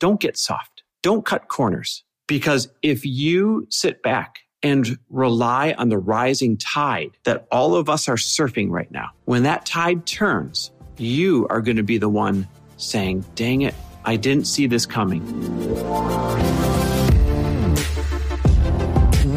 don't get soft. Don't cut corners. Because if you sit back and rely on the rising tide that all of us are surfing right now, when that tide turns, you are going to be the one saying, dang it, I didn't see this coming.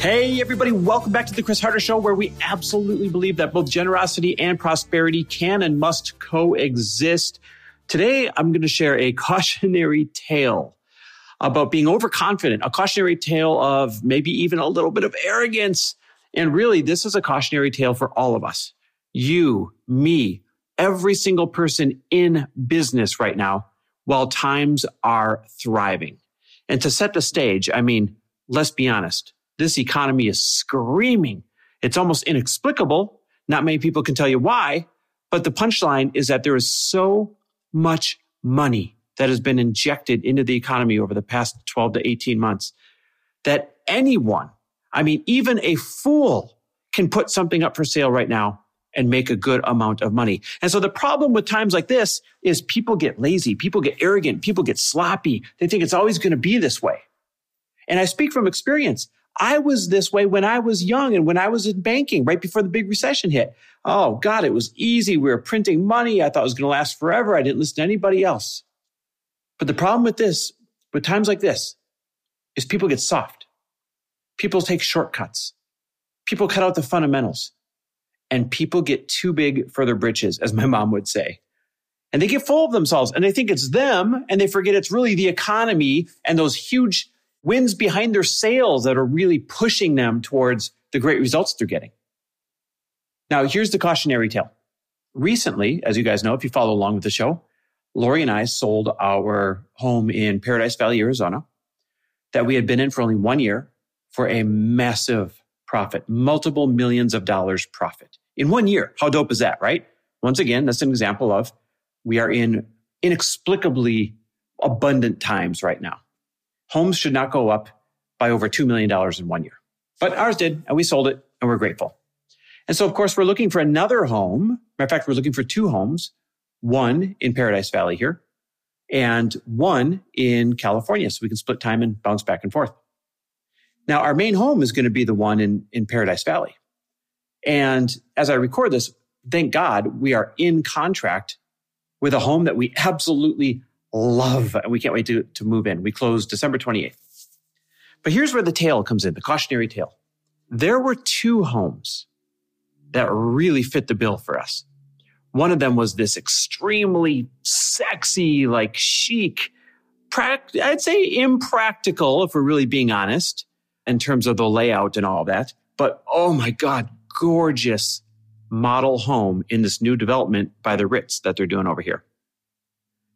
Hey, everybody, welcome back to the Chris Harder Show, where we absolutely believe that both generosity and prosperity can and must coexist. Today, I'm going to share a cautionary tale about being overconfident, a cautionary tale of maybe even a little bit of arrogance. And really, this is a cautionary tale for all of us. You, me, every single person in business right now while times are thriving. And to set the stage, I mean, let's be honest, this economy is screaming. It's almost inexplicable. Not many people can tell you why, but the punchline is that there is so much money that has been injected into the economy over the past 12 to 18 months that anyone, I mean, even a fool can put something up for sale right now and make a good amount of money. And so the problem with times like this is people get lazy, people get arrogant, people get sloppy. They think it's always going to be this way. And I speak from experience. I was this way when I was young and when I was in banking right before the big recession hit. Oh God, it was easy. We were printing money. I thought it was going to last forever. I didn't listen to anybody else. But the problem with this, with times like this, is people get soft. People take shortcuts. People cut out the fundamentals. And people get too big for their britches, as my mom would say. And they get full of themselves and they think it's them and they forget it's really the economy and those huge wins behind their sales that are really pushing them towards the great results they're getting. Now, here's the cautionary tale. Recently, as you guys know, if you follow along with the show, Lori and I sold our home in Paradise Valley, Arizona, that we had been in for only one year for a massive profit, multiple millions of dollars profit in one year. How dope is that, right? Once again, that's an example of we are in inexplicably abundant times right now. Homes should not go up by over $2 million in one year, but ours did, and we sold it, and we're grateful. And so, of course, we're looking for another home. Matter of fact, we're looking for two homes one in Paradise Valley here and one in California. So we can split time and bounce back and forth. Now, our main home is going to be the one in, in Paradise Valley. And as I record this, thank God we are in contract with a home that we absolutely love and we can't wait to, to move in. We close December 28th. But here's where the tale comes in, the cautionary tale. There were two homes that really fit the bill for us. One of them was this extremely sexy, like chic, pract- I'd say impractical, if we're really being honest, in terms of the layout and all that. But oh my God, gorgeous model home in this new development by the Ritz that they're doing over here.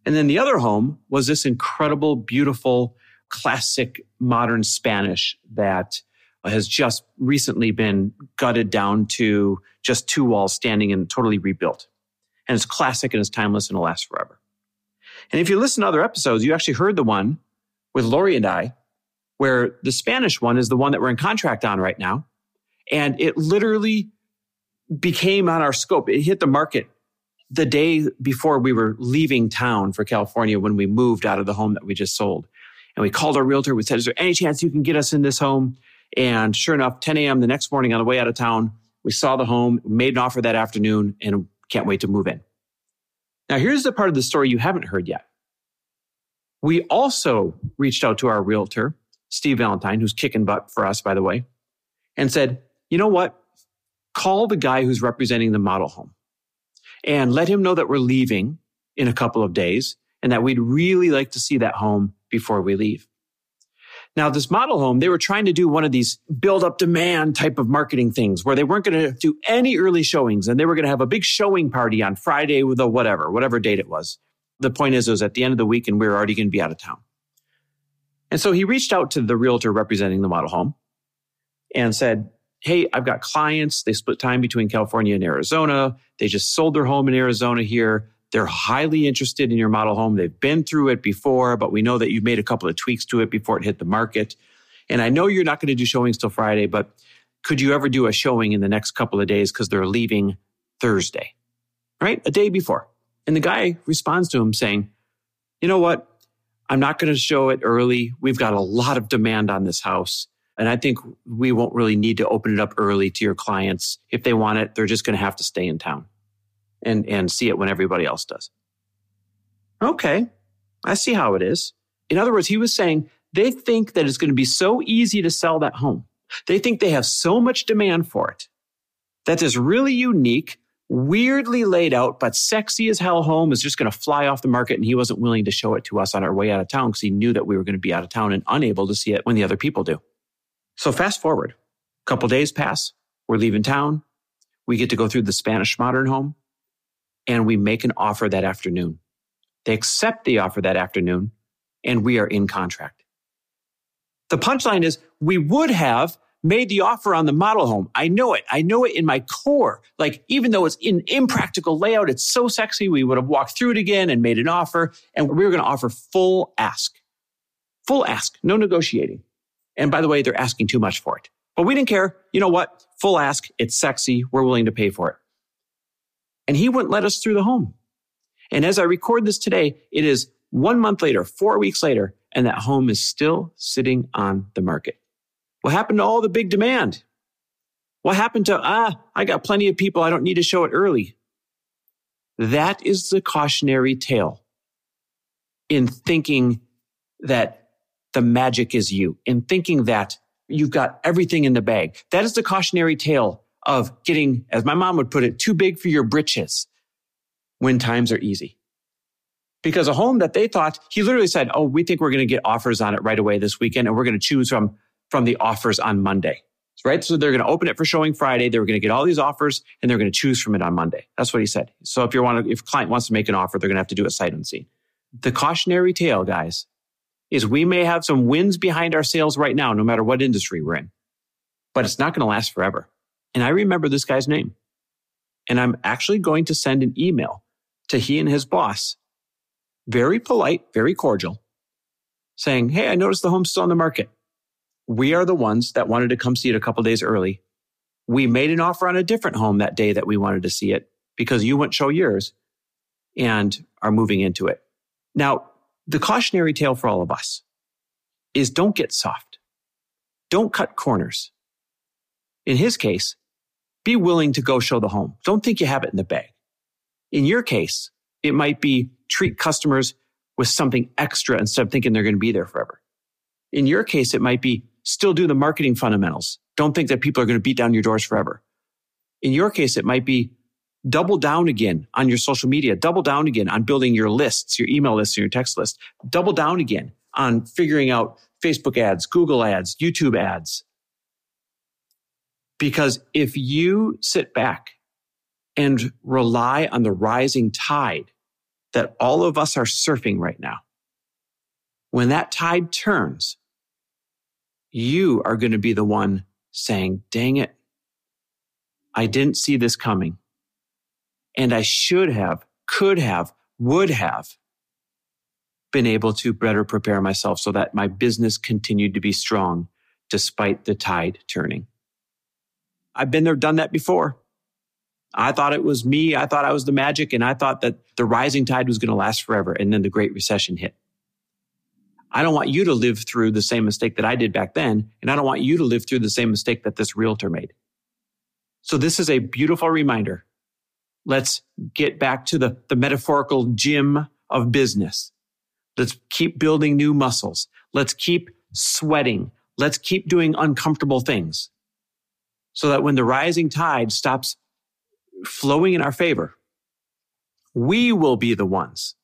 And then the other home was this incredible, beautiful, classic modern Spanish that has just recently been gutted down to just two walls standing and totally rebuilt and it's classic and it's timeless and it'll last forever. And if you listen to other episodes, you actually heard the one with Lori and I, where the Spanish one is the one that we're in contract on right now. And it literally became on our scope. It hit the market the day before we were leaving town for California when we moved out of the home that we just sold. And we called our realtor. We said, Is there any chance you can get us in this home? And sure enough, 10 a.m. the next morning on the way out of town, we saw the home, made an offer that afternoon, and can't wait to move in. Now, here's the part of the story you haven't heard yet. We also reached out to our realtor, Steve Valentine, who's kicking butt for us, by the way, and said, you know what? Call the guy who's representing the model home and let him know that we're leaving in a couple of days and that we'd really like to see that home before we leave. Now, this model home, they were trying to do one of these build up demand type of marketing things where they weren't going to do any early showings and they were going to have a big showing party on Friday with a whatever, whatever date it was. The point is, it was at the end of the week and we were already going to be out of town. And so he reached out to the realtor representing the model home and said, Hey, I've got clients. They split time between California and Arizona. They just sold their home in Arizona here. They're highly interested in your model home. They've been through it before, but we know that you've made a couple of tweaks to it before it hit the market. And I know you're not going to do showings till Friday, but could you ever do a showing in the next couple of days because they're leaving Thursday, right? A day before. And the guy responds to him saying, you know what? I'm not going to show it early. We've got a lot of demand on this house. And I think we won't really need to open it up early to your clients. If they want it, they're just going to have to stay in town and, and see it when everybody else does. Okay. I see how it is. In other words, he was saying they think that it's going to be so easy to sell that home. They think they have so much demand for it that this really unique, weirdly laid out, but sexy as hell home is just going to fly off the market. And he wasn't willing to show it to us on our way out of town because he knew that we were going to be out of town and unable to see it when the other people do. So fast forward, a couple days pass. We're leaving town. We get to go through the Spanish modern home and we make an offer that afternoon. They accept the offer that afternoon and we are in contract. The punchline is we would have made the offer on the model home. I know it. I know it in my core. Like, even though it's in impractical layout, it's so sexy. We would have walked through it again and made an offer and we were going to offer full ask, full ask, no negotiating. And by the way, they're asking too much for it, but we didn't care. You know what? Full ask. It's sexy. We're willing to pay for it and he wouldn't let us through the home. And as I record this today, it is one month later, four weeks later, and that home is still sitting on the market. What happened to all the big demand? What happened to, ah, I got plenty of people. I don't need to show it early. That is the cautionary tale in thinking that the magic is you, in thinking that you've got everything in the bag. That is the cautionary tale of getting, as my mom would put it, too big for your britches when times are easy. Because a home that they thought, he literally said, Oh, we think we're going to get offers on it right away this weekend and we're going to choose from, from the offers on Monday. Right. So they're going to open it for showing Friday. They were going to get all these offers and they're going to choose from it on Monday. That's what he said. So if you want to, if client wants to make an offer, they're going to have to do a sight unseen. The cautionary tale, guys, is we may have some wins behind our sales right now, no matter what industry we're in, but it's not going to last forever. And I remember this guy's name. And I'm actually going to send an email to he and his boss, very polite, very cordial, saying, Hey, I noticed the home's still on the market. We are the ones that wanted to come see it a couple days early. We made an offer on a different home that day that we wanted to see it because you wouldn't show yours and are moving into it. Now, the cautionary tale for all of us is don't get soft. Don't cut corners. In his case, be willing to go show the home. Don't think you have it in the bag. In your case, it might be treat customers with something extra instead of thinking they're going to be there forever. In your case, it might be still do the marketing fundamentals. Don't think that people are going to beat down your doors forever. In your case, it might be double down again on your social media, double down again on building your lists, your email lists, and your text list, double down again on figuring out Facebook ads, Google ads, YouTube ads, because if you sit back and rely on the rising tide that all of us are surfing right now, when that tide turns, you are going to be the one saying, dang it, I didn't see this coming. And I should have, could have, would have been able to better prepare myself so that my business continued to be strong despite the tide turning. I've been there, done that before. I thought it was me. I thought I was the magic and I thought that the rising tide was going to last forever. And then the great recession hit. I don't want you to live through the same mistake that I did back then. And I don't want you to live through the same mistake that this realtor made. So this is a beautiful reminder. Let's get back to the, the metaphorical gym of business. Let's keep building new muscles. Let's keep sweating. Let's keep doing uncomfortable things so that when the rising tide stops flowing in our favor, we will be the ones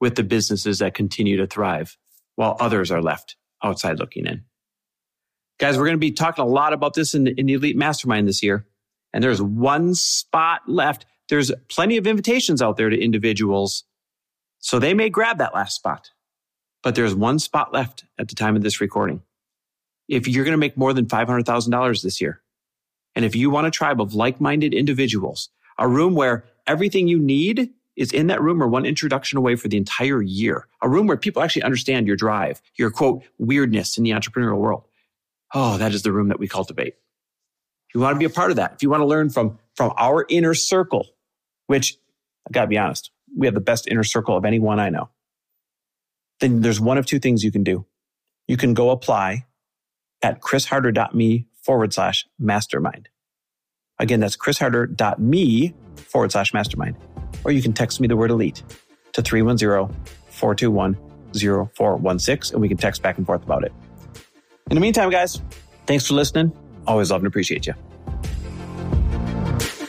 with the businesses that continue to thrive while others are left outside looking in. Guys, we're going to be talking a lot about this in the, in the Elite Mastermind this year. And there's one spot left. There's plenty of invitations out there to individuals. So they may grab that last spot. But there's one spot left at the time of this recording. If you're going to make more than $500,000 this year, and if you want a tribe of like minded individuals, a room where everything you need is in that room or one introduction away for the entire year, a room where people actually understand your drive, your quote, weirdness in the entrepreneurial world. Oh, that is the room that we cultivate. If you want to be a part of that, if you want to learn from, from our inner circle, which I gotta be honest, we have the best inner circle of anyone I know, then there's one of two things you can do. You can go apply at chrisharder.me forward slash mastermind. Again, that's chrisharder.me forward slash mastermind. Or you can text me the word elite to 310 421 0416 and we can text back and forth about it. In the meantime, guys, thanks for listening. Always love and appreciate you.